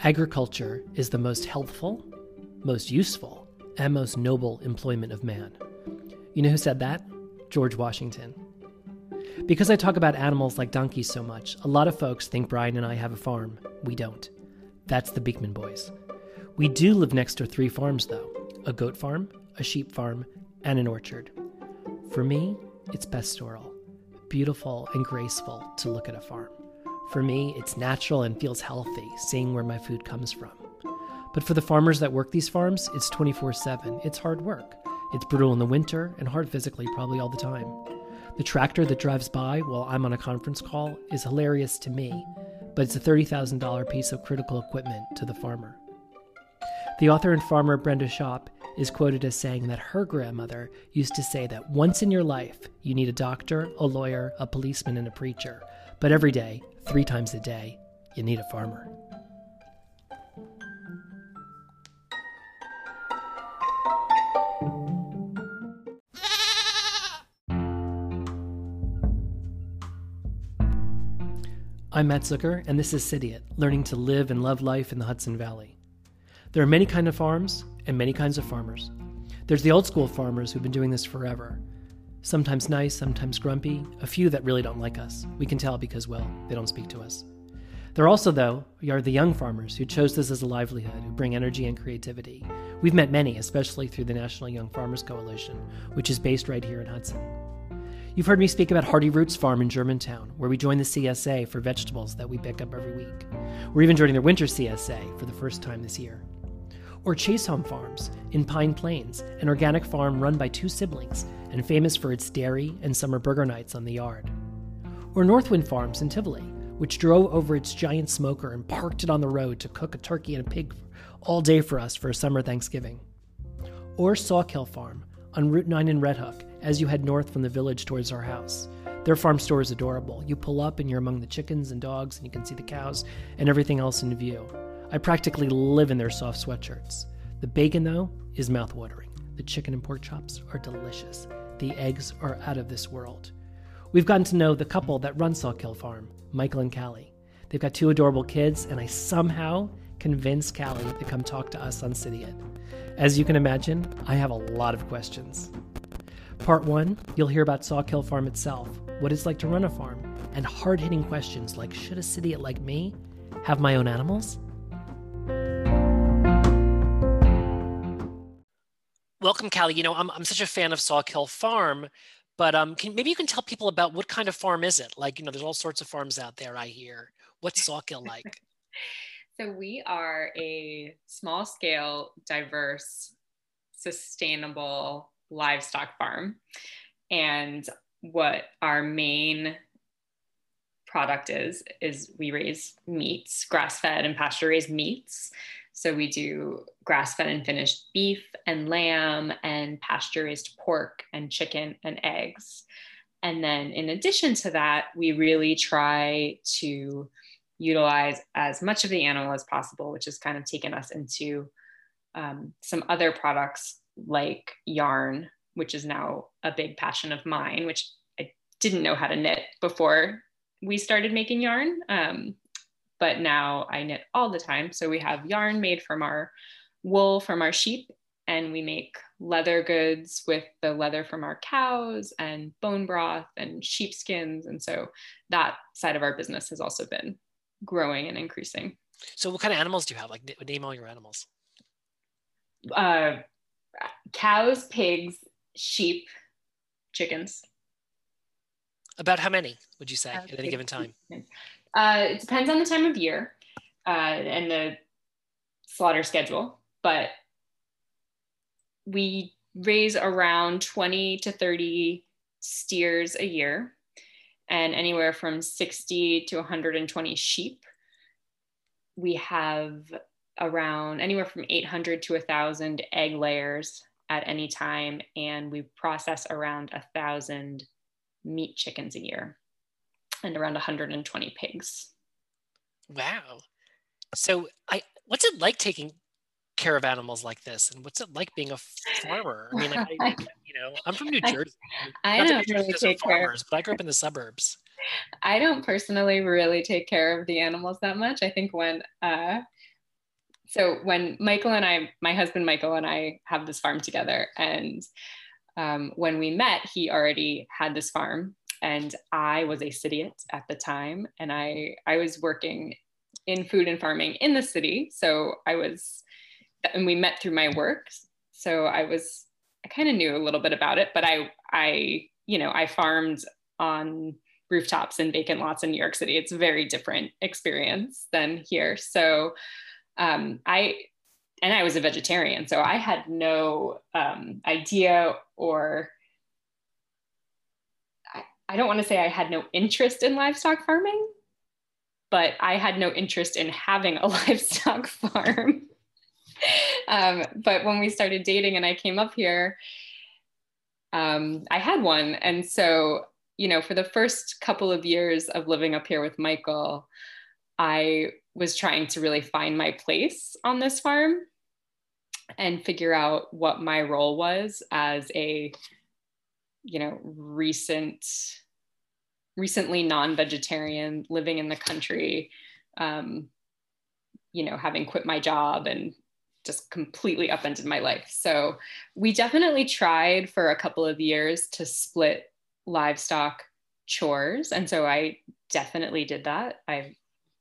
Agriculture is the most healthful, most useful, and most noble employment of man. You know who said that? George Washington. Because I talk about animals like donkeys so much, a lot of folks think Brian and I have a farm. We don't. That's the Beekman boys. We do live next to three farms, though a goat farm, a sheep farm, and an orchard. For me, it's pastoral, beautiful and graceful to look at a farm. For me, it's natural and feels healthy seeing where my food comes from. But for the farmers that work these farms, it's 24 7. It's hard work. It's brutal in the winter and hard physically, probably all the time. The tractor that drives by while I'm on a conference call is hilarious to me, but it's a $30,000 piece of critical equipment to the farmer. The author and farmer Brenda Schoepp is quoted as saying that her grandmother used to say that once in your life you need a doctor, a lawyer, a policeman, and a preacher, but every day, three times a day, you need a farmer. I'm Mat Zucker, and this is Cidiot, learning to live and love life in the Hudson Valley. There are many kinds of farms and many kinds of farmers. There's the old school farmers who've been doing this forever. Sometimes nice, sometimes grumpy, a few that really don't like us. We can tell because, well, they don't speak to us. There also, though, are the young farmers who chose this as a livelihood, who bring energy and creativity. We've met many, especially through the National Young Farmers Coalition, which is based right here in Hudson. You've heard me speak about Hearty Roots Farm in Germantown, where we join the CSA for vegetables that we pick up every week. We're even joining the Winter CSA for the first time this year. Or Chaseholm Farms in Pine Plains, an organic farm run by two siblings and famous for its dairy and summer burger nights on the yard. Or Northwind Farms in Tivoli, which drove over its giant smoker and parked it on the road to cook a turkey and a pig all day for us for a summer Thanksgiving. Or Sawkill Farm on Route 9 in Red Hook as you head north from the village towards our house. Their farm store is adorable. You pull up and you're among the chickens and dogs, and you can see the cows and everything else in view. I practically live in their soft sweatshirts. The bacon, though, is mouthwatering. The chicken and pork chops are delicious. The eggs are out of this world. We've gotten to know the couple that run Sawkill Farm, Michael and Kallie. They've got two adorable kids, and I somehow convinced Kallie to come talk to us on Cidiot. As you can imagine, I have a lot of questions. Part one, you'll hear about Sawkill Farm itself, what it's like to run a farm, and hard hitting questions like Should a Cidiot like me have my own animals? Welcome, Kallie. You know, I'm, I'm such a fan of Sawkill Farm, but um, can, maybe you can tell people about what kind of farm is it? Like, you know, there's all sorts of farms out there, I hear. What's Sawkill like? so, we are a small scale, diverse, sustainable livestock farm. And what our main product is, is we raise meats, grass fed and pasture raised meats. So we do grass fed and finished beef and lamb and pasture raised pork and chicken and eggs. And then in addition to that, we really try to utilize as much of the animal as possible, which has kind of taken us into um, some other products like yarn, which is now a big passion of mine, which I didn't know how to knit before we started making yarn. Um, but now I knit all the time. So we have yarn made from our wool from our sheep, and we make leather goods with the leather from our cows and bone broth and sheepskins. And so that side of our business has also been growing and increasing. So, what kind of animals do you have? Like, name all your animals. Uh, cows, pigs, sheep, chickens. About how many would you say at any given time? Uh, it depends on the time of year uh, and the slaughter schedule, but we raise around 20 to 30 steers a year and anywhere from 60 to 120 sheep. We have around anywhere from 800 to 1,000 egg layers at any time, and we process around thousand meat chickens a year and around 120 pigs. Wow. So I what's it like taking care of animals like this and what's it like being a farmer? I mean like I, you know, I'm from New Jersey. I, I don't really take farmers, care. but I grew up in the suburbs. I don't personally really take care of the animals that much. I think when uh so when Michael and I, my husband Michael and I have this farm together, and um, when we met, he already had this farm, and I was a Cidiot at the time, and I I was working in food and farming in the city, so I was, and we met through my work, so I was I kind of knew a little bit about it, but I I you know I farmed on rooftops and vacant lots in New York City. It's a very different experience than here. So um, I and I was a vegetarian, so I had no um, idea or I, don't want to say I had no interest in livestock farming, but I had no interest in having a livestock farm. um, but when we started dating and I came up here, um, I had one. And so, you know, for the first couple of years of living up here with Michael, I was trying to really find my place on this farm and figure out what my role was as a you know recent recently non-vegetarian living in the country um, you know having quit my job and just completely upended my life. So we definitely tried for a couple of years to split livestock chores. And so i definitely did that. I've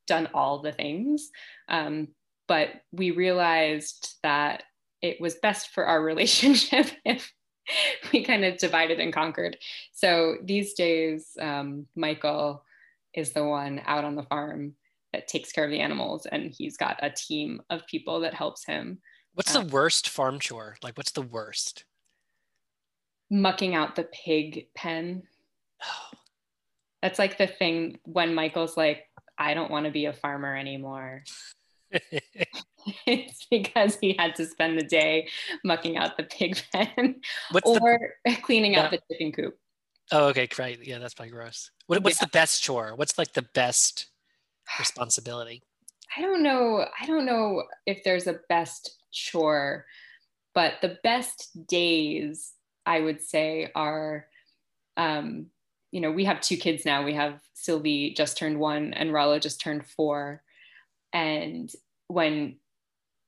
done all the things. Um, but we realized that it was best for our relationship if we kind of divided and conquered. So these days, um, Michael is the one out on the farm that takes care of the animals, and he's got a team of people that helps him. What's the uh, worst farm chore? Like, what's the worst? Mucking out the pig pen. Oh. That's like the thing when Michael's like, I don't want to be a farmer anymore. it's because he had to spend the day mucking out the pig pen what's or the, cleaning yeah. out the chicken coop. Oh, okay, great. Yeah, that's probably gross. What, what's yeah. the best chore? What's like the best responsibility? I don't know. I don't know if there's a best chore, but the best days I would say are um, you know, we have two kids now. We have Sylvie just turned one and Rollo just turned four. And when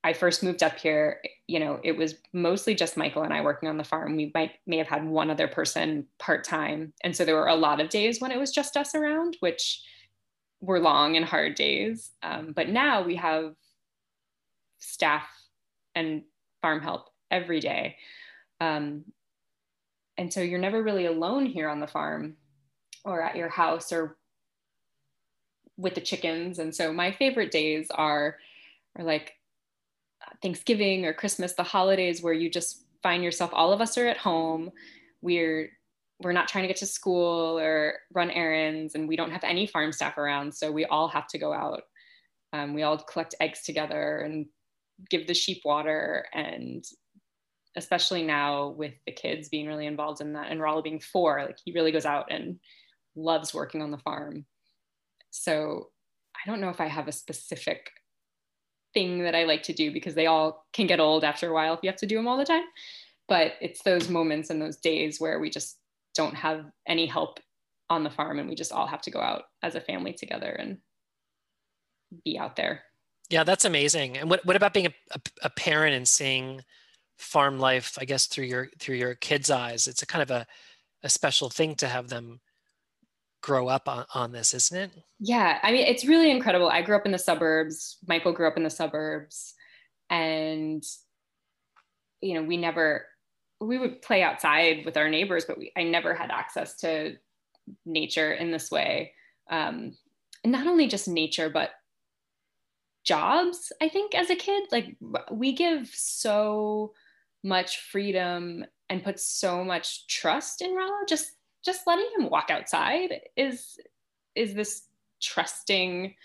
I first moved up here, you know, it was mostly just Michael and I working on the farm. We might may have had one other person part time, and so there were a lot of days when it was just us around, which were long and hard days. Um, but now we have staff and farm help every day, um, and so you're never really alone here on the farm or at your house or with the chickens. And so my favorite days are, are like Thanksgiving or Christmas, the holidays where you just find yourself, all of us are at home. We're we're not trying to get to school or run errands and we don't have any farm staff around so we all have to go out um, we all collect eggs together and give the sheep water and especially now with the kids being really involved in that and Rollo being four like he really goes out and loves working on the farm. So I don't know if I have a specific thing that I like to do because they all can get old after a while if you have to do them all the time. But it's those moments and those days where we just don't have any help on the farm and we just all have to go out as a family together and be out there. Yeah, that's amazing. And what, what about being a, a, a parent and seeing farm life, I guess, through your through your kids' eyes? It's a kind of a, a special thing to have them grow up on, on this, isn't it? Yeah. I mean, it's really incredible. I grew up in the suburbs. Michael grew up in the suburbs. And, you know, we never, we would play outside with our neighbors, but we, I never had access to nature in this way. Um, not only just nature, but jobs, I think, as a kid. Like, we give so much freedom and put so much trust in Rollo just just letting him walk outside is is this trusting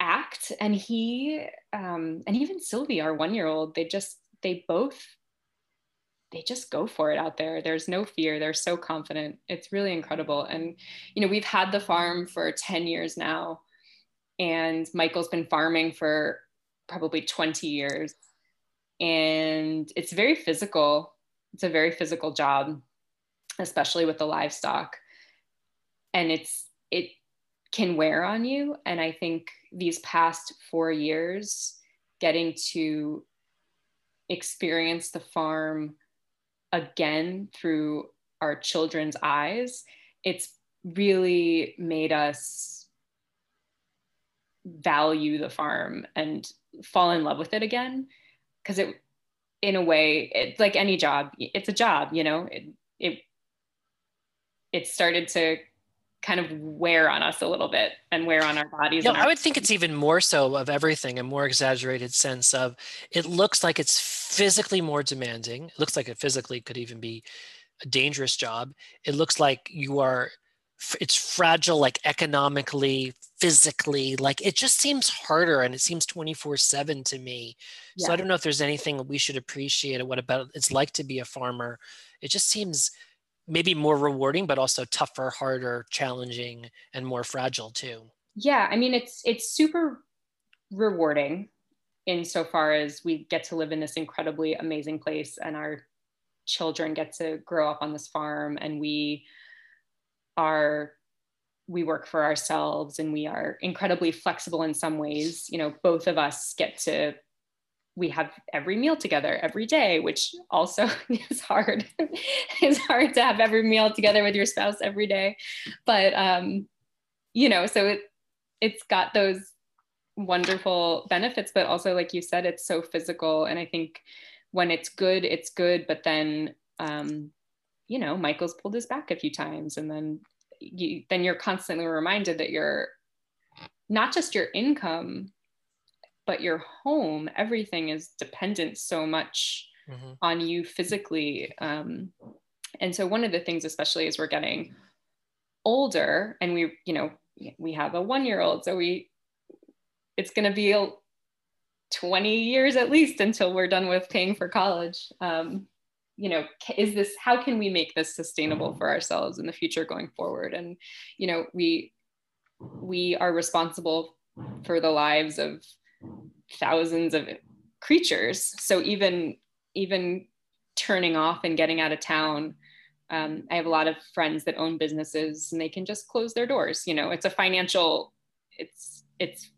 act. And he um, and even sylvie our one year old they just they both they just go for it out there. There's no fear. They're so confident. It's really incredible. And you know we've had the farm for 10 years now and michael's been farming for probably 20 years. And it's very physical. It's a very physical job especially with the livestock. And it's, it can wear on you. And I think these past four years, getting to experience the farm again through our children's eyes, it's really made us value the farm and fall in love with it again because it in a way it's like any job it's a job you know it it it started to kind of wear on us a little bit and wear on our bodies. No, our- I would think it's even more so of everything, a more exaggerated sense of it looks like it's physically more demanding. It looks like it physically could even be a dangerous job. It looks like you are it's fragile like economically physically like it just seems harder and it seems 24 7 to me yeah. so i don't know if there's anything we should appreciate what about it's like to be a farmer it just seems maybe more rewarding but also tougher harder challenging and more fragile too. Yeah i mean it's it's super rewarding insofar as we get to live in this incredibly amazing place and our children get to grow up on this farm and we are we work for ourselves and we are incredibly flexible in some ways. You know both of us get to we have every meal together every day which also is hard. It's hard to have every meal together with your spouse every day. But um you know so it it's got those wonderful benefits but also like you said it's so physical. And i think when it's good it's good. But then um you know michael's pulled his back a few times. And then you then you're constantly reminded that you're not just your income but your home everything is dependent so much mm-hmm. on you physically um, and so one of the things especially as we're getting older and we you know we have a one year old so we it's going to be 20 years at least until we're done with paying for college um, you know is this how can we make this sustainable for ourselves in the future going forward and you know we we are responsible for the lives of thousands of creatures so even even turning off and getting out of town um, i have a lot of friends that own businesses and they can just close their doors you know it's a financial it's it's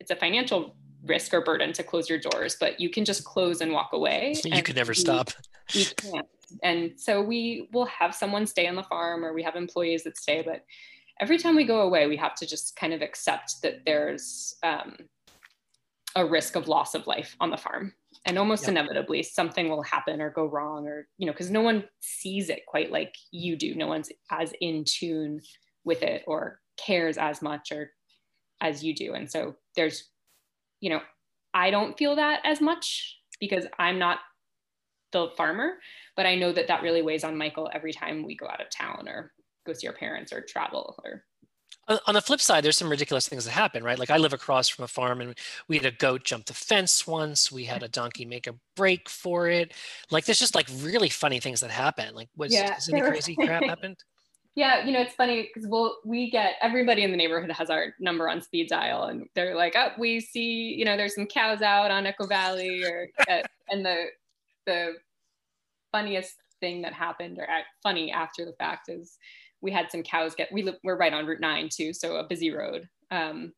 it's a financial risk or burden to close your doors, but you can just close and walk away. You can never we, stop. We can't. And so we will have someone stay on the farm or we have employees that stay, but every time we go away, we have to just kind of accept that there's um, a risk of loss of life on the farm. And almost yep. inevitably, something will happen or go wrong, or, you know, because no one sees it quite like you do. No one's as in tune with it or cares as much or as you do. And so there's you know, I don't feel that as much because I'm not the farmer, but I know that that really weighs on Michael every time we go out of town or go see our parents or travel or on the flip side, there's some ridiculous things that happen, right? Like I live across from a farm and we had a goat jump the fence once. We had a donkey make a break for it. Like there's just like really funny things that happen. Like was, yeah, any crazy crap happened? Yeah, you know, it's funny because we'll we get everybody in the neighborhood has our number on speed dial, and they're like, "Oh, we see, you know, there's some cows out on Echo Valley," or and the the funniest thing that happened, or funny after the fact, is we had some cows get. We live, we're right on Route Nine too, so a busy road, um,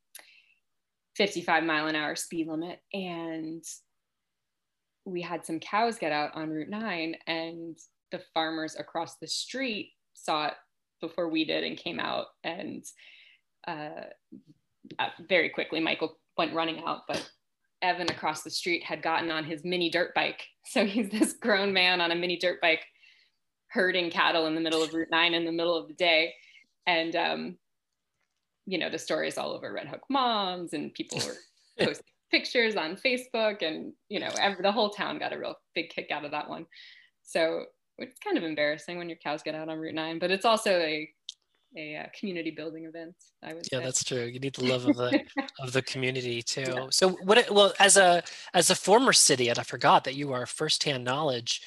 55 mile an hour speed limit, and we had some cows get out on Route Nine, and the farmers across the street saw it before we did and came out and uh, uh, very quickly michael went running out but evan across the street had gotten on his mini dirt bike so he's this grown man on a mini dirt bike herding cattle in the middle of route 9 in the middle of the day and um, you know the story is all over red hook moms and people were posting pictures on facebook and you know every, the whole town got a real big kick out of that one so it's kind of embarrassing when your cows get out on Route 9, but it's also a a uh, community building event. I would. Yeah, say. that's true. You need the love of the of the community too. Yeah. So what? Well, as a as a former city, and I forgot that you are firsthand knowledge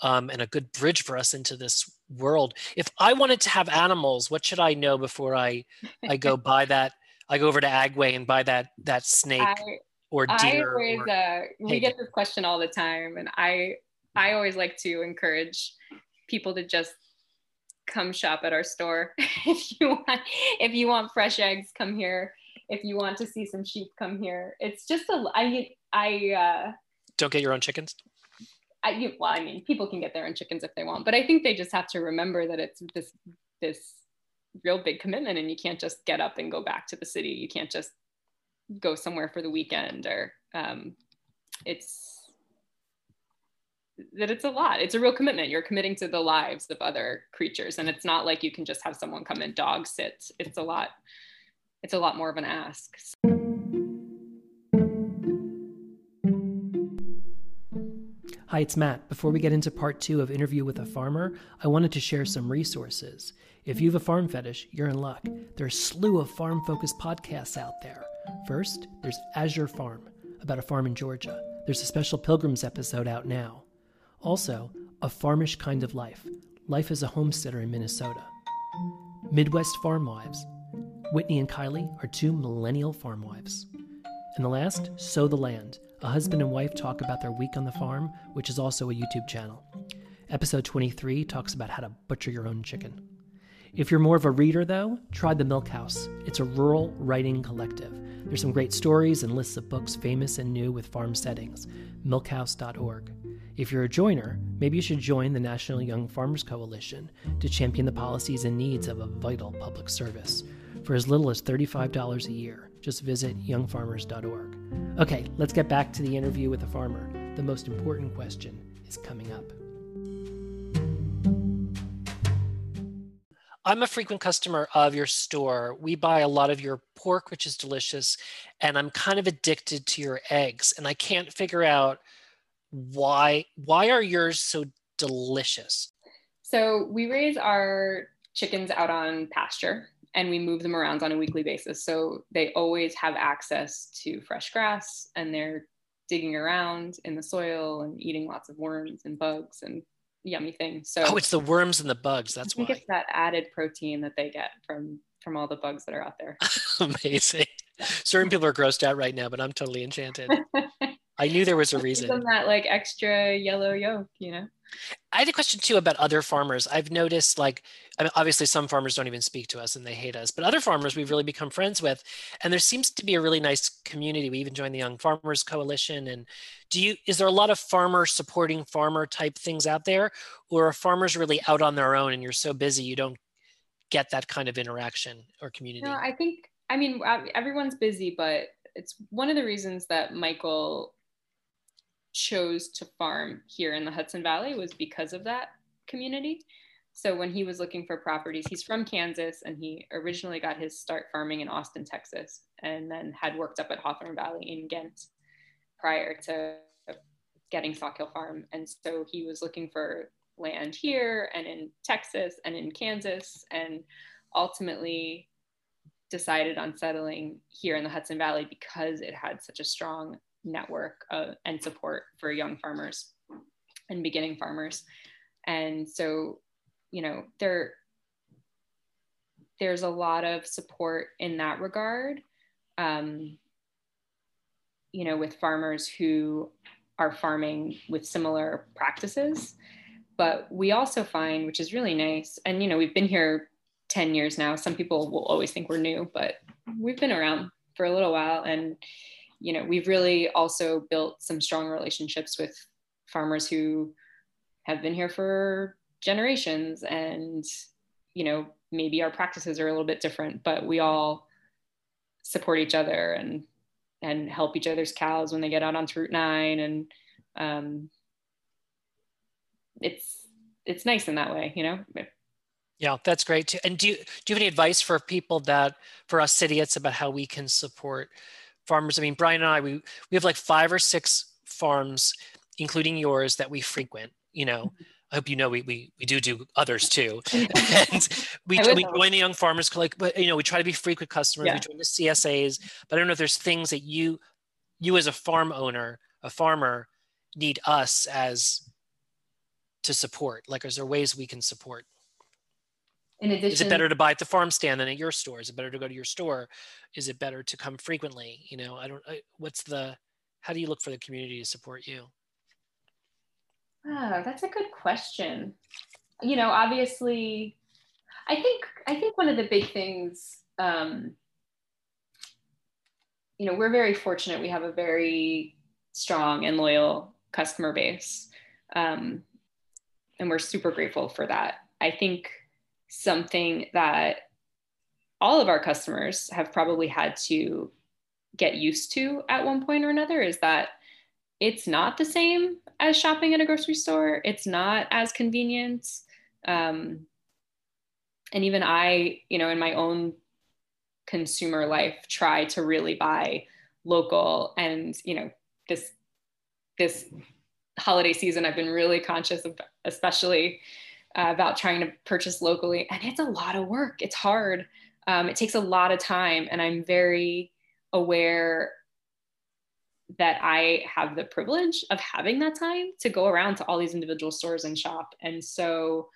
um, and a good bridge for us into this world. If I wanted to have animals, what should I know before I I go buy that? I go over to Agway and buy that that snake I, or deer. I always, or, uh, we get this question all the time, and I I always like to encourage people to just come shop at our store. if you want if you want fresh eggs, come here. if you want to see some sheep, come here. It's just a, I, I, uh, don't get your own chickens. I, you, well, I mean, people can get their own chickens if they want, but I think they just have to remember that it's this, this real big commitment and you can't just get up and go back to the city. You can't just go somewhere for the weekend or, um, it's, that it's a lot. It's a real commitment. You're committing to the lives of other creatures. And it's not like you can just have someone come and dog sit. It's a lot, it's a lot more of an ask. Hi, it's Mat. Before we get into part two of Interview with a Farmer, I wanted to share some resources. If you have a farm fetish, you're in luck. There are a slew of farm focused podcasts out there. First, there's Azure Farm, about a farm in Georgia. There's a special Pilgrims episode out now. Also, A Farmish Kind of Life Life as a Homesteader in Minnesota. Midwest Farm Wives. Whitney and Kylie are two millennial farm wives. And the last, Sow the Land. A husband and wife talk about their week on the farm, which is also a YouTube channel. Episode 23 talks about how to butcher your own chicken. If you're more of a reader, though, try The Milk House. It's a rural writing collective. There's some great stories and lists of books famous and new with farm settings. Milkhouse.org. If you're a joiner, maybe you should join the National Young Farmers Coalition to champion the policies and needs of a vital public service. For as little as $35 a year, just visit youngfarmers.org. Okay, let's get back to the interview with the farmer. The most important question is coming up. I'm a frequent customer of your store. We buy a lot of your pork, which is delicious, and I'm kind of addicted to your eggs. And I can't figure out why why are yours so delicious? So we raise our chickens out on pasture and we move them around on a weekly basis. So they always have access to fresh grass and they're digging around in the soil and eating lots of worms and bugs and yummy things. So Oh, it's the worms and the bugs. That's I think why. it's that added protein that they get from from all the bugs that are out there. Amazing. Certain people are grossed out right now, but I'm totally enchanted. I knew there was a reason. That like extra yellow yolk, you know? I had a question too about other farmers. I've noticed, like, I mean, obviously, some farmers don't even speak to us and they hate us, but other farmers we've really become friends with. And there seems to be a really nice community. We even joined the Young Farmers Coalition. And do you, is there a lot of farmer supporting farmer type things out there? Or are farmers really out on their own and you're so busy you don't get that kind of interaction or community? No, I think, I mean, uh, everyone's busy, but it's one of the reasons that Michael chose to farm here in the Hudson Valley was because of that community. So when he was looking for properties, he's from Kansas and he originally got his start farming in Austin, Texas, and then had worked up at Hawthorne Valley in Ghent prior to getting Sawkill Farm. And so he was looking for land here and in Texas and in Kansas and ultimately decided on settling here in the Hudson Valley because it had such a strong network uh, and support for young farmers and beginning farmers. And so, you know, there there's a lot of support in that regard. Um, you know, with farmers who are farming with similar practices. But we also find, which is really nice, and you know, we've been here 10 years now. Some people will always think we're new, but we've been around for a little while. And you know, we've really also built some strong relationships with farmers who have been here for generations and, you know, maybe our practices are a little bit different, but we all support each other and and help each other's cows when they get out onto Route 9 and um, it's it's nice in that way, you know. Yeah, that's great too. And do you do you have any advice for people that for us idiots about how we can support farmers. I mean, Brian and I, we we have like five or six farms, including yours, that we frequent. You know, I hope you know we we, we do do others too. and we, we join the young farmers like, but you know, we try to be frequent customers. Yeah. We join the CSAs, but I don't know if there's things that you you as a farm owner, a farmer, need us as to support. Like, is there ways we can support? In addition is it better to buy at the farm stand than at your store is it better to go to your store is it better to come frequently you know i don't I, what's the how do you look for the community to support you oh that's a good question you know obviously i think i think one of the big things um, you know, we're very fortunate. We have a very strong and loyal customer base. Um, and we're super grateful for that. I think something that all of our customers have probably had to get used to at one point or another is that it's not the same as shopping at a grocery store. It's not as convenient. Um, and even I, you know, in my own consumer life, try to really buy local. And you know, this this holiday season, I've been really conscious of, especially uh, about trying to purchase locally. And it's a lot of work. It's hard. Um, it takes a lot of time, and I'm very aware that I have the privilege of having that time to go around to all these individual stores and shop. And so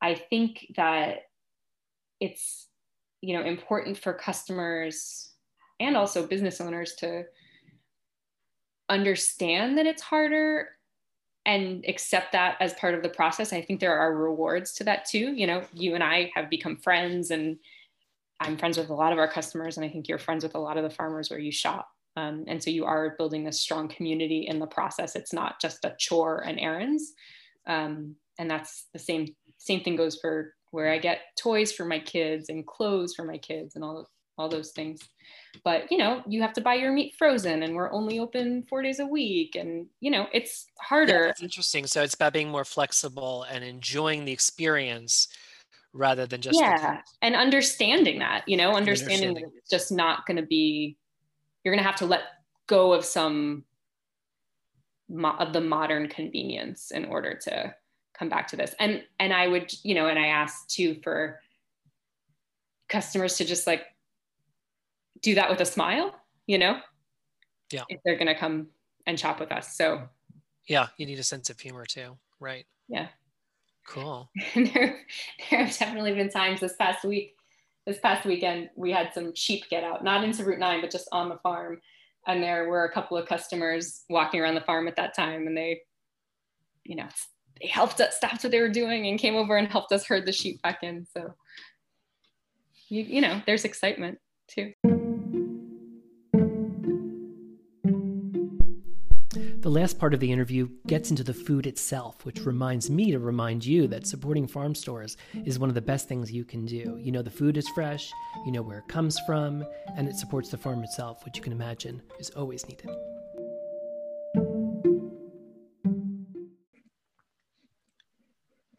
I think that it's you know important for customers and also business owners to understand that it's harder and accept that as part of the process. I think there are rewards to that too. You know, you and I have become friends and I'm friends with a lot of our customers, and I think you're friends with a lot of the farmers where you shop. Um, and so you are building this strong community in the process. It's not just a chore and errands. Um, and that's the same same thing goes for where I get toys for my kids and clothes for my kids and all all those things. But you know, you have to buy your meat frozen, and we're only open four days a week, and you know, it's harder. Yeah, interesting. So it's about being more flexible and enjoying the experience rather than just yeah and understanding that you know understanding, understanding. that it's just not going to be you're going to have to let go of some mo- of the modern convenience in order to come back to this and and i would you know and i asked too for customers to just like do that with a smile you know yeah if they're going to come and shop with us so yeah you need a sense of humor too right yeah Cool. there, there have definitely been times this past week, this past weekend, we had some sheep get out, not into Route 9, but just on the farm. And there were a couple of customers walking around the farm at that time, and they, you know, they helped us, stopped what they were doing, and came over and helped us herd the sheep back in. So, you, you know, there's excitement too. Last part of the interview gets into the food itself, which reminds me to remind you that supporting farm stores is one of the best things you can do. You know the food is fresh, you know where it comes from, and it supports the farm itself, which you can imagine is always needed.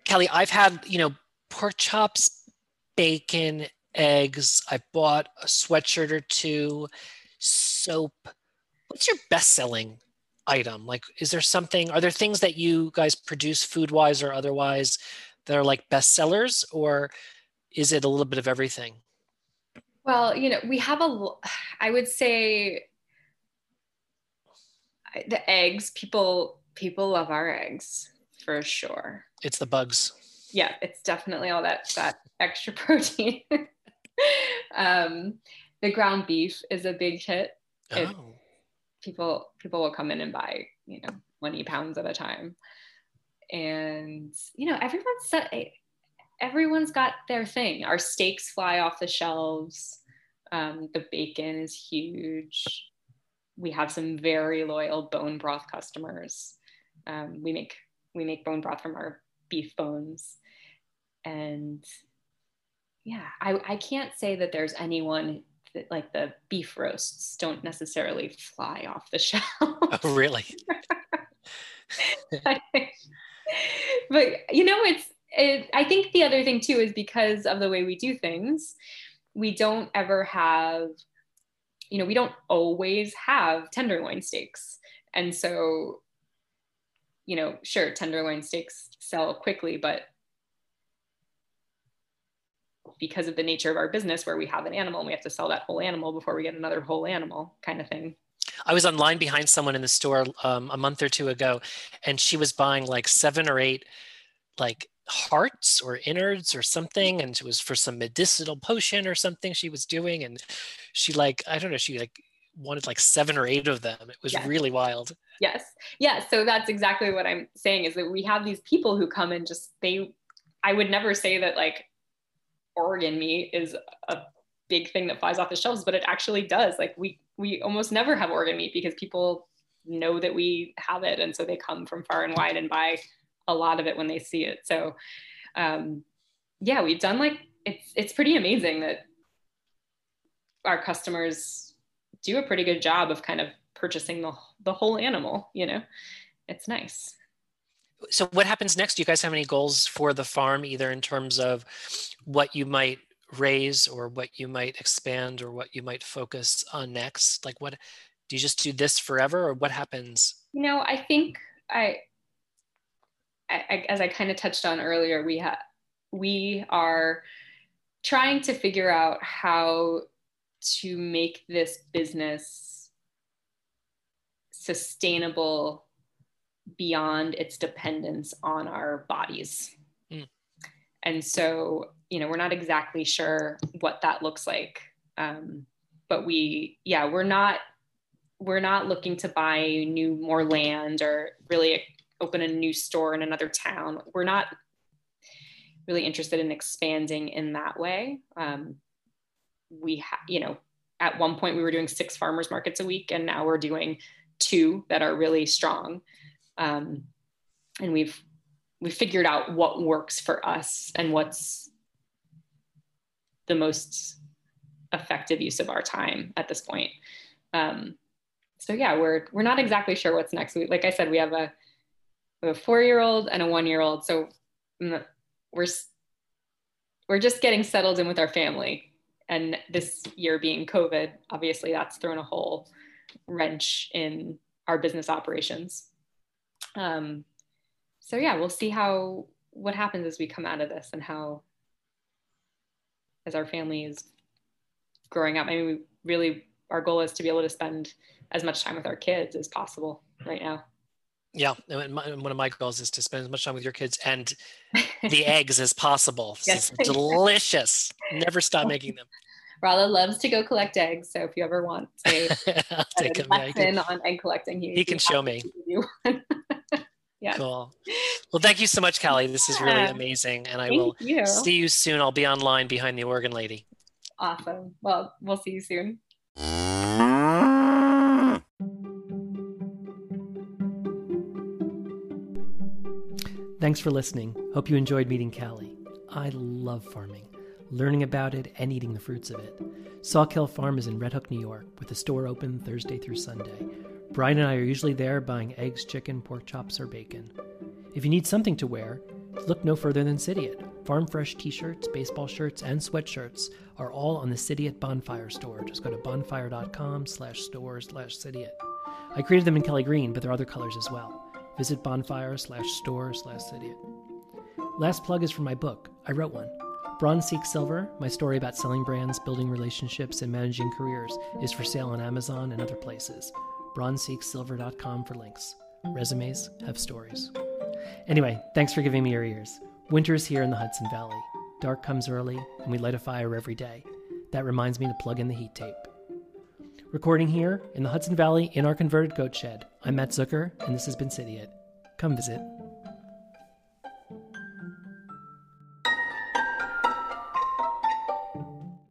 Kelly, I've had, you know, pork chops, bacon, eggs. I bought a sweatshirt or two, soap. What's your best selling item? Like, is there something, are there things that you guys produce food wise or otherwise that are like bestsellers, or is it a little bit of everything? Well, you know, we have a, I would say the eggs, people, people love our eggs for sure. It's the bugs. Yeah, it's definitely all that, that extra protein. um, the ground beef is a big hit. Oh people people will come in and buy you know 20 pounds at a time. And you know everyone's set, everyone's got their thing. Our steaks fly off the shelves. Um, the bacon is huge. We have some very loyal bone broth customers. Um, we make we make bone broth from our beef bones. And yeah I, I can't say that there's anyone like the beef roasts don't necessarily fly off the shelf. Oh, really? but you know, it's. It, I think the other thing too is because of the way we do things, we don't ever have, you know, we don't always have tenderloin steaks, and so, you know, sure, tenderloin steaks sell quickly, but because of the nature of our business where we have an animal and we have to sell that whole animal before we get another whole animal kind of thing. I was online behind someone in the store um, a month or two ago and she was buying like seven or eight like hearts or innards or something and it was for some medicinal potion or something she was doing and she like i don't know she like wanted like seven or eight of them. It was yes. really wild. Yes. Yeah so that's exactly what i'm saying is that we have these people who come and just they i would never say that like organ meat is a big thing that flies off the shelves, but it actually does. Like we we almost never have organ meat because people know that we have it, and so they come from far and wide and buy a lot of it when they see it. So um, yeah, we've done like it's it's pretty amazing that our customers do a pretty good job of kind of purchasing the the whole animal. You know, it's nice so what happens next? Do you guys have any goals for the farm either in terms of what you might raise or what you might expand or what you might focus on next? Like what do you just do this forever or what happens? You know i think i, I as i kind of touched on earlier we have we are trying to figure out how to make this business sustainable beyond its dependence on our bodies. Mm. And so, you know, we're not exactly sure what that looks like. Um, but we, yeah, we're not, we're not looking to buy new, more land or really open a new store in another town. We're not really interested in expanding in that way. Um, we, ha- you know, at one point we were doing six farmers markets a week, and now we're doing two that are really strong um, and we've we figured out what works for us and what's the most effective use of our time at this point. Um, so yeah, we're we're not exactly sure what's next. We, like I said, we have a, we have a four year old and a one year old. So we're we're just getting settled in with our family. And this year being COVID, obviously that's thrown a whole wrench in our business operations. Um, so yeah, we'll see how what happens as we come out of this and how as our family is growing up. I mean, we really our goal is to be able to spend as much time with our kids as possible right now. Yeah, and one of my goals is to spend as much time with your kids and the eggs as possible. yes. Delicious. Never stop making them. Rollo loves to go collect eggs, so if you ever want to a, a lesson on egg collecting, he, he can show me. Yeah. Cool. Well, thank you so much, Kallie. This is really amazing. And I thank will you. see you soon. I'll be online behind the organ lady. Awesome. Well, we'll see you soon. Thanks for listening. Hope you enjoyed meeting Kallie. I love farming, learning about it and eating the fruits of it. Sawkill Farm is in Red Hook, New York, with a store open Thursday through Sunday. Brian and I are usually there buying eggs, chicken, pork chops, or bacon. If you need something to wear, look no further than Cidiot. Farm fresh t shirts, baseball shirts, and sweatshirts are all on the Cidiot Bonfire store. Just go to bonfire.com slash store slash Cidiot. I created them in Kelly Green, but there are other colors as well. Visit bonfire slash store slash Cidiot. Last plug is for my book. I wrote one. Bronze Seeks Silver, my story about selling brands, building relationships, and managing careers, is for sale on Amazon and other places bronzeseeksilver.com for links. Resumes have stories. Anyway, thanks for giving me your ears. Winter is here in the Hudson Valley. Dark comes early, and we light a fire every day. That reminds me to plug in the heat tape. Recording here in the Hudson Valley in our converted goat shed, I'm Mat Zucker, and this has been Cidiot. Come visit.